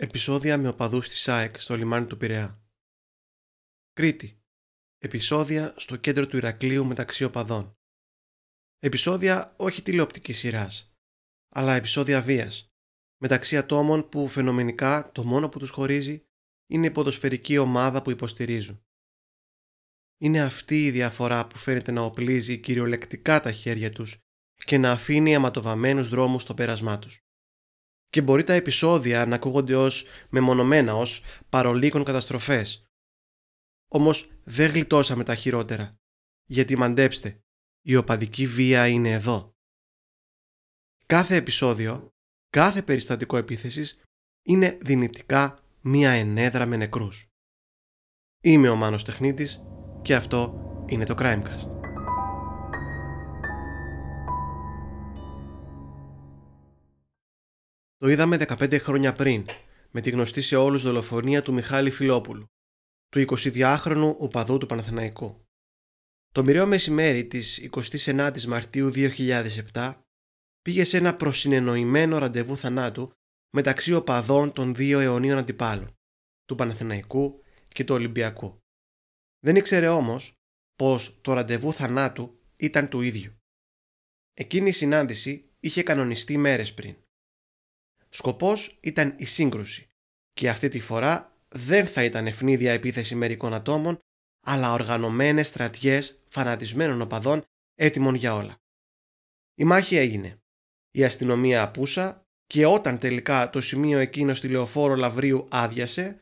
Επισόδια με οπαδούς της ΑΕΚ στο λιμάνι του Πειραιά. Κρήτη. Επισόδια στο κέντρο του Ηρακλείου μεταξύ οπαδών. Επισόδια όχι τηλεοπτικής σειράς, αλλά επεισόδια βίας, μεταξύ ατόμων που φαινομενικά το μόνο που τους χωρίζει είναι η ποδοσφαιρική ομάδα που υποστηρίζουν. Είναι αυτή η διαφορά που φαίνεται να οπλίζει κυριολεκτικά τα χέρια τους και να αφήνει αιματοβαμένους δρόμους στο πέρασμά τους και μπορεί τα επεισόδια να ακούγονται ως μεμονωμένα, ως παρολίκων καταστροφές. Όμως δεν γλιτώσαμε τα χειρότερα, γιατί μαντέψτε, η οπαδική βία είναι εδώ. Κάθε επεισόδιο, κάθε περιστατικό επίθεσης είναι δυνητικά μία ενέδρα με νεκρούς. Είμαι ο Μάνος Τεχνίτης και αυτό είναι το Crimecast. Το είδαμε 15 χρόνια πριν, με τη γνωστή σε όλους δολοφονία του Μιχάλη Φιλόπουλου, του 22χρονου οπαδού του Παναθηναϊκού. Το μοιραίο μεσημέρι της 29ης Μαρτίου 2007 πήγε σε ένα προσυνεννοημένο ραντεβού θανάτου μεταξύ οπαδών των δύο αιωνίων αντιπάλων, του Παναθηναϊκού και του Ολυμπιακού. Δεν ήξερε όμως πως το ραντεβού θανάτου ήταν του ίδιου. Εκείνη η συνάντηση είχε κανονιστεί μέρες πριν. Σκοπός ήταν η σύγκρουση και αυτή τη φορά δεν θα ήταν ευνίδια επίθεση μερικών ατόμων αλλά οργανωμένες στρατιές φανατισμένων οπαδών έτοιμων για όλα. Η μάχη έγινε. Η αστυνομία απούσα και όταν τελικά το σημείο εκείνο στη λεωφόρο Λαβρίου άδειασε,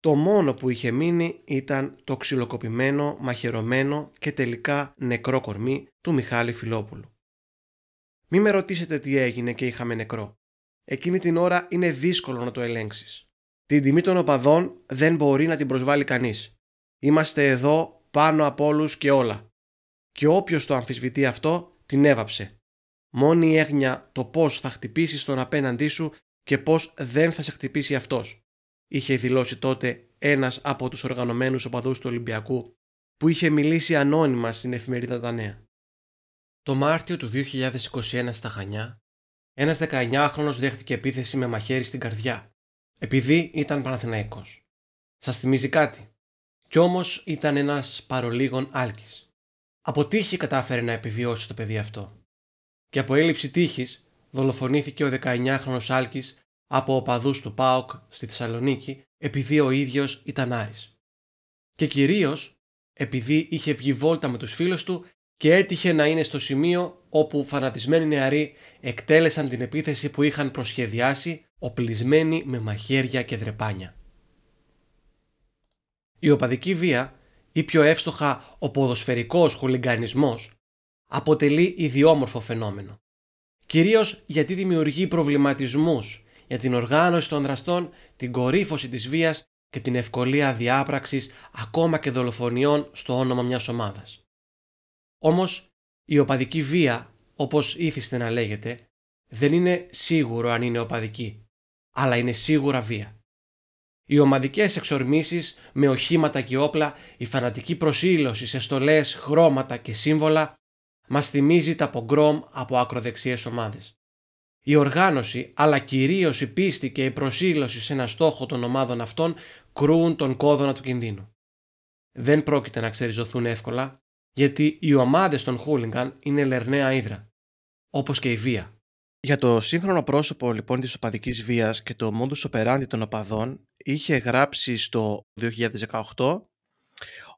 το μόνο που είχε μείνει ήταν το ξυλοκοπημένο, μαχαιρωμένο και τελικά νεκρό κορμί του Μιχάλη Φιλόπουλου. Μη με ρωτήσετε τι έγινε και είχαμε νεκρό εκείνη την ώρα είναι δύσκολο να το ελέγξεις. Την τιμή των οπαδών δεν μπορεί να την προσβάλλει κανείς. Είμαστε εδώ πάνω από όλους και όλα. Και όποιος το αμφισβητεί αυτό, την έβαψε. Μόνη έγνοια το πώς θα χτυπήσεις τον απέναντί σου και πώς δεν θα σε χτυπήσει αυτός. Είχε δηλώσει τότε ένας από τους οργανωμένους οπαδούς του Ολυμπιακού που είχε μιλήσει ανώνυμα στην εφημερίδα Τα Νέα. Το Μάρτιο του 2021 στα Χανιά, ένας 19χρονο δέχτηκε επίθεση με μαχαίρι στην καρδιά, επειδή ήταν Παναθηναϊκός. Σας θυμίζει κάτι; Κι όμως ήταν ένας παρολίγων άλκης. Από τύχη κατάφερε να επιβιώσει το παιδί αυτό. Και από έλλειψη τύχης δολοφονήθηκε ο 19χρονο Άλκης από οπαδούς του ΠΑΟΚ στη Θεσσαλονίκη επειδή ο ίδιος ήταν Άρης. Και κυρίως επειδή είχε βγει βόλτα με τους φίλους του και έτυχε να είναι στο σημείο όπου φανατισμένοι νεαροί εκτέλεσαν την επίθεση που είχαν προσχεδιάσει οπλισμένοι με μαχαίρια και δρεπάνια. Η οπαδική βία ή πιο εύστοχα ο ποδοσφαιρικός χουλιγκανισμός αποτελεί ιδιόμορφο φαινόμενο. Κυρίως γιατί δημιουργεί προβληματισμούς για την οργάνωση των δραστών, την κορύφωση της βίας και την ευκολία διάπραξης ακόμα και δολοφονιών στο όνομα μιας ομάδας. Όμως η οπαδική βία, όπως ήθιστε να λέγεται, δεν είναι σίγουρο αν είναι οπαδική, αλλά είναι σίγουρα βία. Οι ομαδικές εξορμήσεις με οχήματα και όπλα, η φανατική προσήλωση σε στολές, χρώματα και σύμβολα μας θυμίζει τα πογκρόμ από ακροδεξιές ομάδες. Η οργάνωση, αλλά κυρίως η πίστη και η προσήλωση σε ένα στόχο των ομάδων αυτών κρούν τον κόδωνα του κινδύνου. Δεν πρόκειται να ξεριζωθούν εύκολα, γιατί οι ομάδες των χούλιγκαν είναι λερναία ύδρα, όπως και η βία. Για το σύγχρονο πρόσωπο λοιπόν της οπαδικής βίας και το modus operandi των οπαδών είχε γράψει στο 2018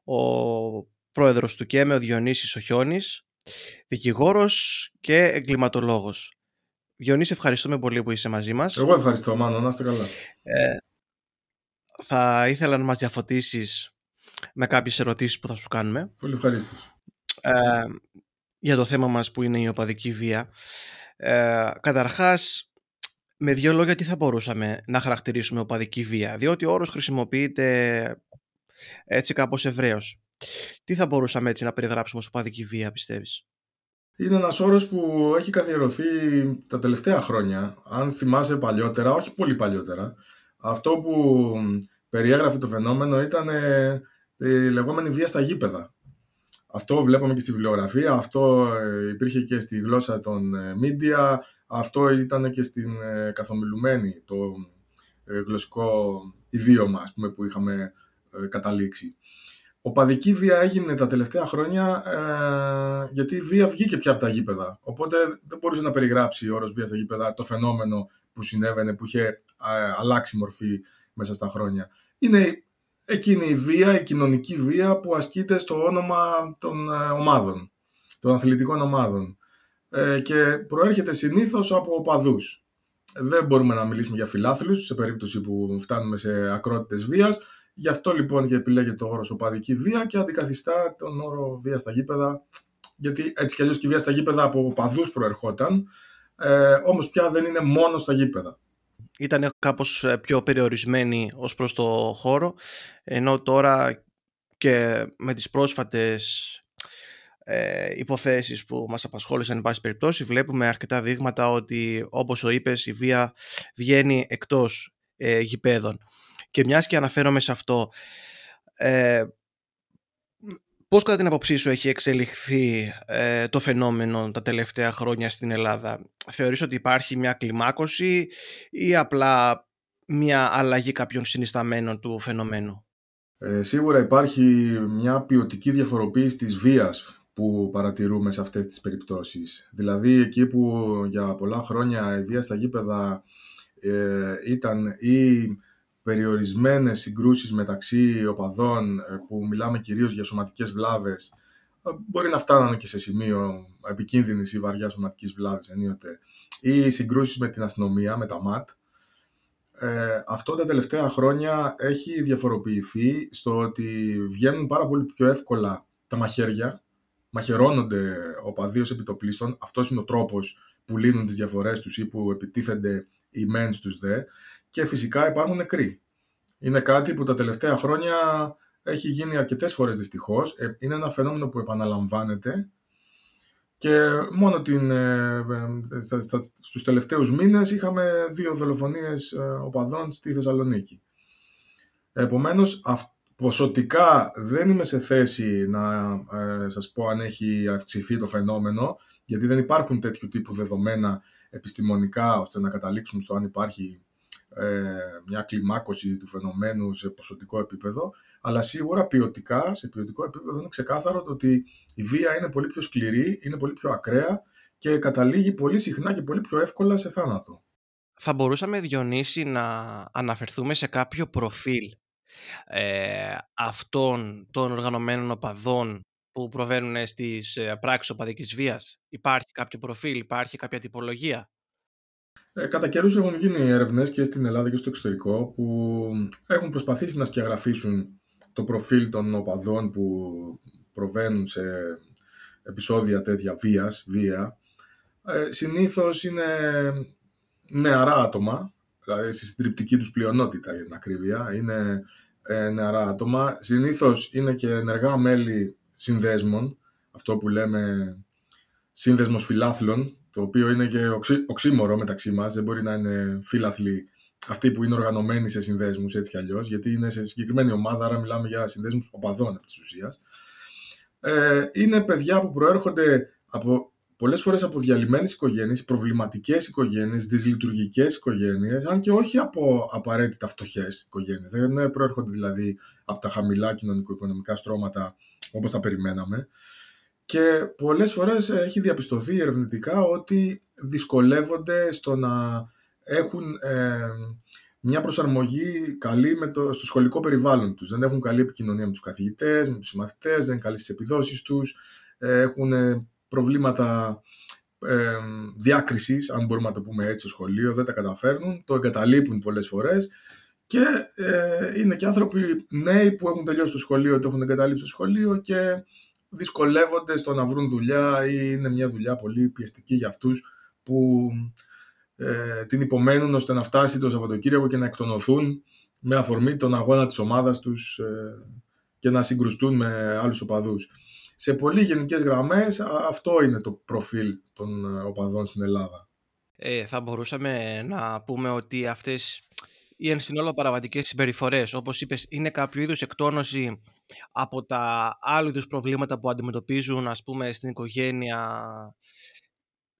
ο πρόεδρος του ΚΕΜΕ, ο Διονύσης Οχιώνης, δικηγόρος και εγκληματολόγος. Διονύση, ευχαριστούμε πολύ που είσαι μαζί μας. Εγώ ευχαριστώ, Μάνο, να είστε καλά. Ε, θα ήθελα να μας διαφωτίσεις με κάποιες ερωτήσεις που θα σου κάνουμε. Πολύ ευχαριστώ. Ε, για το θέμα μας που είναι η οπαδική βία. Ε, καταρχάς, με δύο λόγια τι θα μπορούσαμε να χαρακτηρίσουμε οπαδική βία, διότι ο όρος χρησιμοποιείται έτσι κάπως ευρέως. Τι θα μπορούσαμε έτσι να περιγράψουμε ως οπαδική βία, πιστεύεις; Είναι ένας όρος που έχει καθιερωθεί τα τελευταία χρόνια. Αν θυμάσαι παλιότερα, όχι πολύ παλιότερα, αυτό που περιέγραφε το φαινόμενο ήταν τη λεγόμενη βία στα γήπεδα. Αυτό βλέπαμε και στη βιβλιογραφία, αυτό ε, υπήρχε και στη γλώσσα των ε, media, αυτό ήταν και στην ε, καθομιλουμένη, το γλωσσικό ιδίωμα που είχαμε καταλήξει. Οπαδική βία έγινε τα τελευταία χρόνια ε, γιατί η βία βγήκε πια από τα γήπεδα. Οπότε δεν μπορούσε να περιγράψει ο όρος βία στα γήπεδα το φαινόμενο που συνέβαινε, που είχε ε, αλλάξει μορφή μέσα στα χρόνια. Είναι εκείνη η βία, η κοινωνική βία που ασκείται στο όνομα των ε, ομάδων, των αθλητικών ομάδων ε, και προέρχεται συνήθως από οπαδούς. Δεν μπορούμε να μιλήσουμε για φιλάθλους σε περίπτωση που φτάνουμε σε ακρότητες βίας, Γι' αυτό λοιπόν και επιλέγεται το όρος οπαδική βία και αντικαθιστά τον όρο βία στα γήπεδα. Γιατί έτσι κι αλλιώς και η βία στα γήπεδα από οπαδούς προερχόταν. Ε, Όμως πια δεν είναι μόνο στα γήπεδα. Ήταν κάπως ε, πιο περιορισμένη ως προς το χώρο, ενώ τώρα και με τις πρόσφατες ε, υποθέσεις που μας απασχόλησαν εν πάση περιπτώσει βλέπουμε αρκετά δείγματα ότι όπως ο είπες η βία βγαίνει εκτός ε, γηπέδων. Και μιας και αναφέρομαι σε αυτό, ε, πώς κατά την αποψή σου έχει εξελιχθεί ε, το φαινόμενο τα τελευταία χρόνια στην Ελλάδα; Θεωρείς ότι υπάρχει μια κλιμάκωση ή απλά μια αλλαγή κάποιων συνισταμένων του φαινομένου; Ε, σίγουρα υπάρχει μια ποιοτική διαφοροποίηση της βίας που παρατηρούμε σε αυτές τις περιπτώσεις. Δηλαδή εκεί που για πολλά χρόνια η βία στα γήπεδα ε, ήταν ή περιορισμένες συγκρούσεις μεταξύ οπαδών ε, που μιλάμε κυρίως για σωματικές βλάβες ε, μπορεί να φτάνανε και σε σημείο επικίνδυνης ή βαριά σωματικής βλάβης ενίοτε. Ή συγκρούσεις με την αστυνομία, με τα ΜΑΤ. Ε, αυτό τα τελευταία χρόνια έχει διαφοροποιηθεί στο ότι βγαίνουν πάρα πολύ πιο εύκολα τα μαχαίρια, μαχαιρώνονται οπαδοί ως επιτοπλίστων, αυτός είναι ο τρόπος που λύνουν τις διαφορές τους ή που επιτίθενται οι μεν στους δε και φυσικά υπάρχουν νεκροί. Είναι κάτι που τα τελευταία χρόνια έχει γίνει αρκετές φορές δυστυχώς. Ε, είναι ένα φαινόμενο που επαναλαμβάνεται και μόνο την, ε, ε, στους τελευταίους μήνες είχαμε δύο δολοφονίες οπαδών στη Θεσσαλονίκη. Επομένως, ποσοτικά δεν είμαι σε θέση να σας πω αν έχει αυξηθεί το φαινόμενο, γιατί δεν υπάρχουν τέτοιου τύπου δεδομένα επιστημονικά ώστε να καταλήξουμε στο αν υπάρχει ε, μια κλιμάκωση του φαινομένου σε ποσοτικό επίπεδο, αλλά σίγουρα ποιοτικά, σε ποιοτικό επίπεδο είναι ξεκάθαρο το ότι η βία είναι πολύ πιο σκληρή, είναι πολύ πιο ακραία και καταλήγει πολύ συχνά και πολύ πιο εύκολα σε θάνατο. Θα μπορούσαμε, Διονύση, να αναφερθούμε σε κάποιο προφίλ ε, αυτών των οργανωμένων οπαδών που προβαίνουν στις ε, πράξεις οπαδικής βίας; Υπάρχει κάποιο προφίλ, υπάρχει κάποια τυπολογία; Ε, κατά καιρούς έχουν γίνει έρευνες και στην Ελλάδα και στο εξωτερικό που έχουν προσπαθήσει να σκιαγραφίσουν το προφίλ των οπαδών που προβαίνουν σε επεισόδια τέτοια βίας, βία. Ε, συνήθως είναι νεαρά άτομα, δηλαδή στη συντριπτική τους πλειονότητα για την ακρίβεια, είναι ε, νεαρά άτομα. Συνήθως είναι και ενεργά μέλη συνδέσμων, αυτό που λέμε σύνδεσμος φιλάθλων, το οποίο είναι και οξύ, οξύμορο μεταξύ μας, δεν μπορεί να είναι φίλαθλοι αυτοί που είναι οργανωμένοι σε συνδέσμους έτσι κι αλλιώς, γιατί είναι σε συγκεκριμένη ομάδα, άρα μιλάμε για συνδέσμους οπαδών από της ουσίας. Ε, είναι παιδιά που προέρχονται από, πολλές φορές από διαλυμένες οικογένειες, προβληματικές οικογένειες, δυσλειτουργικές οικογένειες, αν και όχι από απαραίτητα φτωχές οικογένειες. Δεν προέρχονται δηλαδή από τα χαμηλά κοινωνικο-οικονομικά στρώματα όπως τα περιμέναμε. Και πολλές φορές έχει διαπιστωθεί ερευνητικά ότι δυσκολεύονται στο να έχουν ε, μια προσαρμογή καλή με το, στο σχολικό περιβάλλον τους. Δεν έχουν καλή επικοινωνία με τους καθηγητές, με τους συμμαθητές, δεν είναι καλή στις επιδόσεις τους, ε, έχουν προβλήματα ε, διάκρισης, αν μπορούμε να το πούμε έτσι, στο σχολείο, δεν τα καταφέρνουν, το εγκαταλείπουν πολλές φορές και ε, είναι και άνθρωποι νέοι που έχουν τελειώσει το σχολείο, το έχουν εγκαταλείψει το σχολείο και δυσκολεύονται στο να βρουν δουλειά ή είναι μια δουλειά πολύ πιεστική για αυτούς που ε, την υπομένουν ώστε να φτάσει το Σαββατοκύριακο και να εκτονωθούν με αφορμή τον αγώνα της ομάδας τους ε, και να συγκρουστούν με άλλους οπαδούς. Σε πολύ γενικές γραμμές αυτό είναι το προφίλ των ε, οπαδών στην Ελλάδα. Ε, θα μπορούσαμε να πούμε ότι αυτές οι εν συνόλο παραβατικές συμπεριφορές, όπως είπες, είναι κάποιο είδους εκτόνωση από τα άλλου είδους προβλήματα που αντιμετωπίζουν, ας πούμε, στην οικογένεια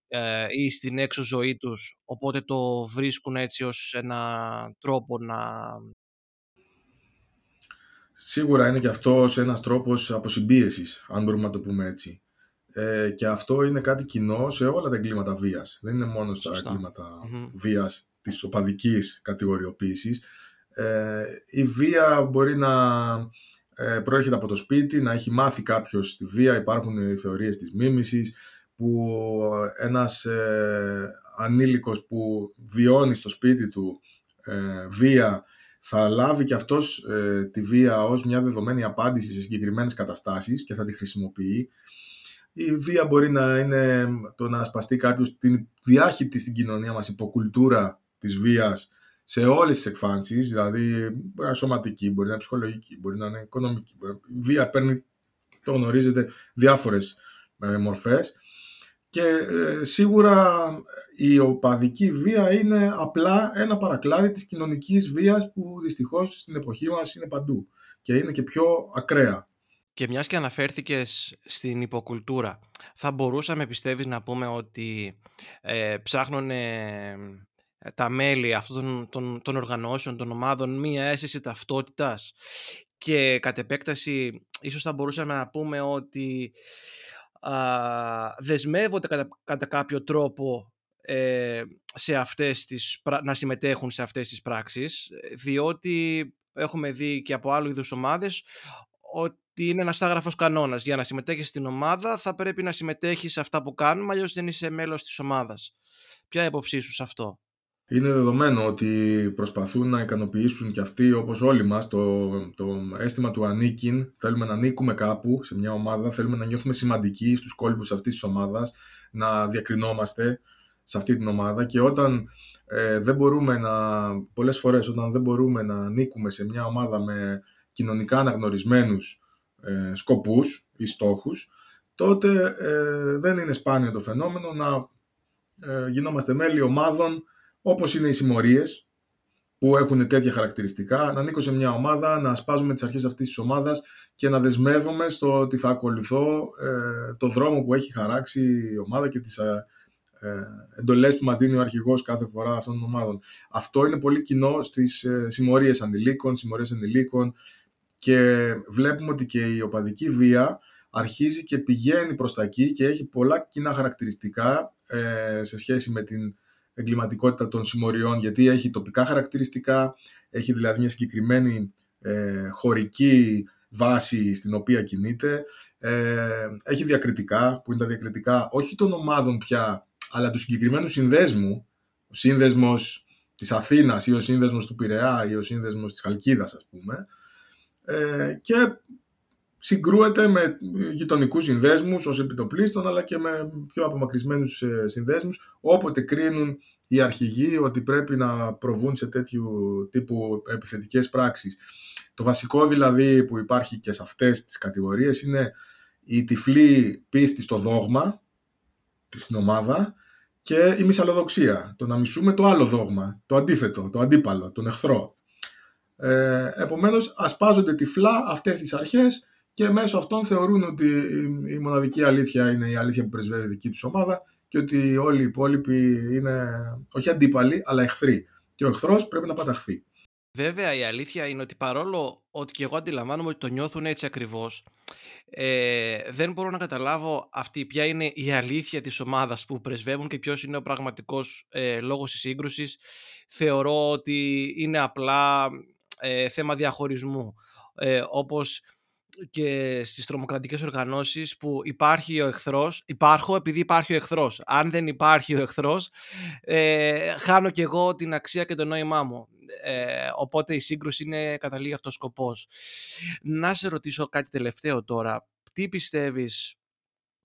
ε, ή στην έξω ζωή τους, οπότε το βρίσκουν έτσι ως ένα τρόπο να... Σίγουρα είναι και αυτό ένας τρόπος αποσυμπίεσης, αν μπορούμε να το πούμε έτσι. Ε, και αυτό είναι κάτι κοινό σε όλα τα εγκλήματα βίας. Δεν είναι μόνο στα εγκλήματα mm-hmm. βίας της οπαδικής κατηγοριοποίησης. Ε, η βία μπορεί να ε, προέρχεται από το σπίτι, να έχει μάθει κάποιος τη βία. Υπάρχουν οι θεωρίες της μίμησης που ένας ε, ανήλικος που βιώνει στο σπίτι του ε, βία θα λάβει και αυτός ε, τη βία ως μια δεδομένη απάντηση σε συγκεκριμένες καταστάσεις και θα τη χρησιμοποιεί. Η βία μπορεί να είναι το να σπαστεί κάποιος την διάχυτη στην κοινωνία μας υποκουλτούρα της βίας σε όλες τις εκφάνσεις, δηλαδή μπορεί να είναι σωματική, μπορεί να είναι ψυχολογική, μπορεί να είναι οικονομική. Η βία παίρνει, το γνωρίζετε, διάφορες ε, μορφές και ε, σίγουρα η οπαδική βία είναι απλά ένα παρακλάδι της κοινωνικής βίας που δυστυχώς στην εποχή μας είναι παντού και είναι και πιο ακραία. Και μιας και αναφέρθηκες στην υποκουλτούρα, θα μπορούσαμε πιστεύεις να πούμε ότι ε, ψάχνουν τα μέλη αυτών των, των, οργανώσεων, των ομάδων, μία αίσθηση ταυτότητας και κατ' επέκταση ίσως θα μπορούσαμε να πούμε ότι α, δεσμεύονται κατά, κατά κάποιο τρόπο ε, σε αυτές τις, να συμμετέχουν σε αυτές τις πράξεις διότι έχουμε δει και από άλλου είδους ομάδες ότι είναι ένας άγραφος κανόνας. Για να συμμετέχεις στην ομάδα θα πρέπει να συμμετέχεις σε αυτά που κάνουμε, αλλιώς δεν είσαι μέλος της ομάδας. Ποια είναι η υποψή σου σε αυτό; Είναι δεδομένο ότι προσπαθούν να ικανοποιήσουν και αυτοί όπως όλοι μας το, το αίσθημα του ανήκειν. Θέλουμε να ανήκουμε κάπου σε μια ομάδα, θέλουμε να νιώθουμε σημαντικοί στους κόλπους αυτής της ομάδας, να διακρινόμαστε σε αυτή την ομάδα και όταν ε, δεν μπορούμε να, πολλές φορές όταν δεν μπορούμε να ανήκουμε σε μια ομάδα με κοινωνικά αναγνωρισμένους ε, σκοπούς ή στόχους, τότε ε, δεν είναι σπάνιο το φαινόμενο να ε, γινόμαστε μέλη ομάδων όπως είναι οι συμμορίες που έχουν τέτοια χαρακτηριστικά, να ανήκω σε μια ομάδα, να ασπάζουμε τις αρχές αυτής της ομάδας και να δεσμεύομαι στο ότι θα ακολουθώ ε, το δρόμο που έχει χαράξει η ομάδα και τις ε, ε, εντολές που μας δίνει ο αρχηγός κάθε φορά αυτών των ομάδων. Αυτό είναι πολύ κοινό στις ε, συμμορίες ανηλίκων, συμμορίες ενηλίκων και βλέπουμε ότι και η οπαδική βία αρχίζει και πηγαίνει προς τα εκεί και έχει πολλά κοινά χαρακτηριστικά ε, σε σχέση με την εγκληματικότητα των συμμοριών γιατί έχει τοπικά χαρακτηριστικά, έχει δηλαδή μια συγκεκριμένη ε, χωρική βάση στην οποία κινείται, ε, έχει διακριτικά που είναι τα διακριτικά όχι των ομάδων πια αλλά του συγκεκριμένου συνδέσμου, ο σύνδεσμος της Αθήνας ή ο σύνδεσμος του Πειραιά ή ο σύνδεσμος της Χαλκίδας ας πούμε. Ε, και συγκρούεται με γειτονικούς συνδέσμους ως επιτοπλίστων, αλλά και με πιο απομακρυσμένους ε, συνδέσμους, όποτε κρίνουν οι αρχηγοί ότι πρέπει να προβούν σε τέτοιου τύπου επιθετικές πράξεις. Το βασικό δηλαδή που υπάρχει και σε αυτές τις κατηγορίες είναι η τυφλή πίστη στο δόγμα της ομάδα και η μυσαλλοδοξία. Το να μισούμε το άλλο δόγμα, το αντίθετο, το αντίπαλο, τον εχθρό. Ε, επομένως ασπάζονται τυφλά αυτές τις αρχές και μέσω αυτών θεωρούν ότι η μοναδική αλήθεια είναι η αλήθεια που πρεσβεύει η δική τους ομάδα και ότι όλοι οι υπόλοιποι είναι όχι αντίπαλοι, αλλά εχθροί. Και ο εχθρός πρέπει να παταχθεί. Βέβαια η αλήθεια είναι ότι παρόλο ότι και εγώ αντιλαμβάνομαι ότι το νιώθουν έτσι ακριβώς, ε, δεν μπορώ να καταλάβω αυτή ποια είναι η αλήθεια της ομάδας που πρεσβεύουν και ποιος είναι ο πραγματικός ε, λόγος της σύγκρουσης. Θεωρώ ότι είναι απλά ε, θέμα διαχωρισμού. Ε, όπως και στις τρομοκρατικές οργανώσεις που υπάρχει ο εχθρός, υπάρχω επειδή υπάρχει ο εχθρός. Αν δεν υπάρχει ο εχθρός, ε, χάνω και εγώ την αξία και το νόημά μου. Ε, οπότε η σύγκρουση είναι καταλήγει αυτός ο σκοπός. Να σε ρωτήσω κάτι τελευταίο τώρα. Τι πιστεύεις,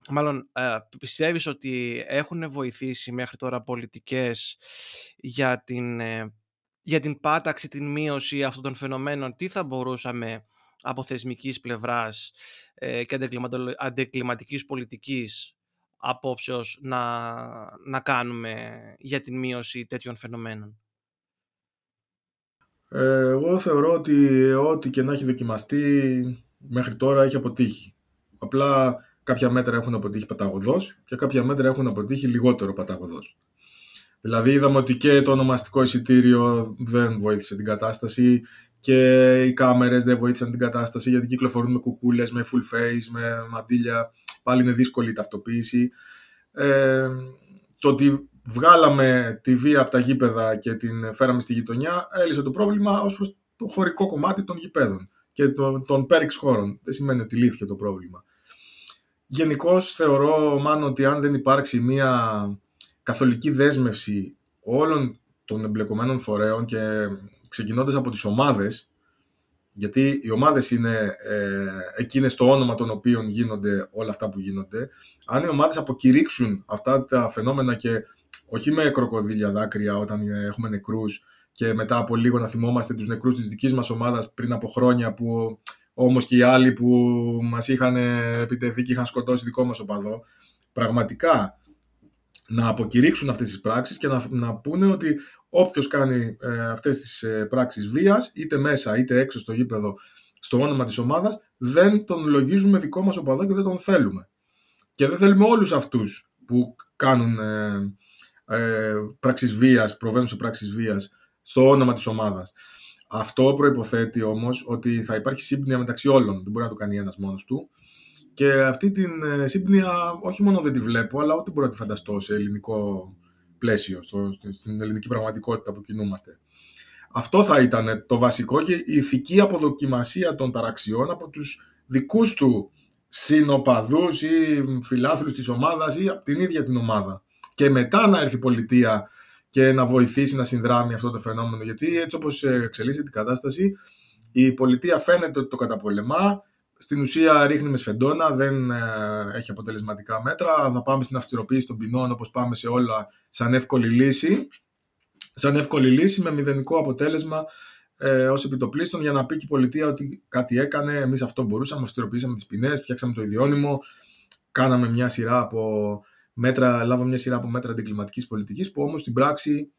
μάλλον ε, πιστεύεις ότι έχουν βοηθήσει μέχρι τώρα πολιτικές για την, ε, για την πάταξη, την μείωση αυτών των φαινομένων; Τι θα μπορούσαμε από θεσμικής πλευράς ε, και αντεκλιματικής πολιτικής απόψεως να, να κάνουμε για την μείωση τέτοιων φαινομένων; Ε, εγώ θεωρώ ότι ό,τι και να έχει δοκιμαστεί μέχρι τώρα έχει αποτύχει. Απλά κάποια μέτρα έχουν αποτύχει παταγωδός και κάποια μέτρα έχουν αποτύχει λιγότερο παταγωδός. Δηλαδή είδαμε ότι και το ονομαστικό εισιτήριο δεν βοήθησε την κατάσταση και οι κάμερες δεν βοήθησαν την κατάσταση γιατί κυκλοφορούν με κουκούλες, με full face, με μαντήλια. Πάλι είναι δύσκολη η ταυτοποίηση. Ε, το ότι βγάλαμε τη βία από τα γήπεδα και την φέραμε στη γειτονιά έλυσε το πρόβλημα ως προς το χωρικό κομμάτι των γηπέδων και των πέριξ χώρων. Δεν σημαίνει ότι λύθηκε το πρόβλημα. Γενικώς θεωρώ, μάλλον, ότι αν δεν υπάρξει μια καθολική δέσμευση όλων των εμπλεκομένων φορέων και ξεκινώντας από τις ομάδες, γιατί οι ομάδες είναι ε, εκείνες το όνομα των οποίων γίνονται όλα αυτά που γίνονται, αν οι ομάδες αποκηρύξουν αυτά τα φαινόμενα και όχι με κροκοδίλια δάκρυα όταν έχουμε νεκρούς και μετά από λίγο να θυμόμαστε τους νεκρούς της δικής μας ομάδας πριν από χρόνια που όμως και οι άλλοι που μας είχαν επιτεθεί και είχαν σκοτώσει δικό μας οπαδό. Πραγματικά να αποκηρύξουν αυτές τις πράξεις και να, να πούνε ότι όποιος κάνει ε, αυτές τις ε, πράξεις βίας, είτε μέσα είτε έξω στο γήπεδο, στο όνομα της ομάδας, δεν τον λογίζουμε δικό μας οπαδό και δεν τον θέλουμε. Και δεν θέλουμε όλους αυτούς που κάνουν ε, ε, πράξεις βίας, προβαίνουν σε πράξεις βίας στο όνομα της ομάδας. Αυτό προϋποθέτει όμως ότι θα υπάρχει σύμπνοια μεταξύ όλων. Δεν μπορεί να το κάνει ένας μόνος του. Και αυτή την ε, σύμπνοια όχι μόνο δεν τη βλέπω, αλλά ούτε μπορώ να τη φανταστώ σε ελληνικό πλαίσιο, στο, στην ελληνική πραγματικότητα που κινούμαστε. Αυτό θα ήταν το βασικό και η ηθική αποδοκιμασία των ταραξιών από τους δικούς του συνοπαδούς ή φιλάθλους της ομάδας ή από την ίδια την ομάδα. Και μετά να έρθει η πολιτεία και να βοηθήσει να συνδράμει αυτό το φαινόμενο. Γιατί έτσι όπως εξελίσσεται η κατάσταση, η πολιτεία φαίνεται ότι το καταπολεμά, στην ουσία ρίχνει με σφεντόνα, δεν ε, έχει αποτελεσματικά μέτρα. Θα πάμε στην αυστηροποίηση των ποινών όπως πάμε σε όλα σαν εύκολη λύση. Σαν εύκολη λύση με μηδενικό αποτέλεσμα ε, ως επιτοπλίστων για να πει και η πολιτεία ότι κάτι έκανε. Εμείς αυτό μπορούσαμε, αυστηροποιήσαμε τις ποινές, φτιάξαμε το ιδιώνυμο, κάναμε μια σειρά από μέτρα, λάβαμε μια σειρά από μέτρα αντικλιματικής πολιτικής που όμως στην πράξη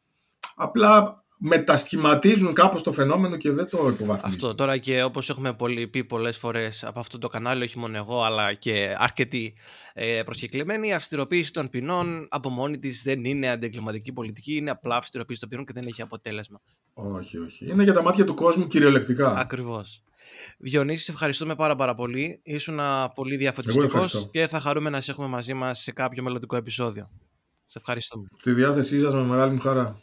απλά μετασχηματίζουν κάπως το φαινόμενο και δεν το υποβαθμίζουν. Αυτό τώρα και όπως έχουμε πολύ, πει πολλές φορές από αυτό το κανάλι, όχι μόνο εγώ αλλά και αρκετοί ε, προσκεκλημένοι, η αυστηροποίηση των ποινών από μόνη της δεν είναι αντιεγκληματική πολιτική, είναι απλά αυστηροποίηση των ποινών και δεν έχει αποτέλεσμα. Όχι, όχι. Είναι για τα μάτια του κόσμου κυριολεκτικά. Ακριβώς. Διονύση, σε ευχαριστούμε πάρα πάρα πολύ. Ήσουν πολύ διαφωτιστικός και θα χαρούμε να σε έχουμε μαζί μας σε κάποιο μελλοντικό επεισόδιο. Σε ευχαριστούμε. Στη διάθεσή σας με μεγάλη μου χαρά.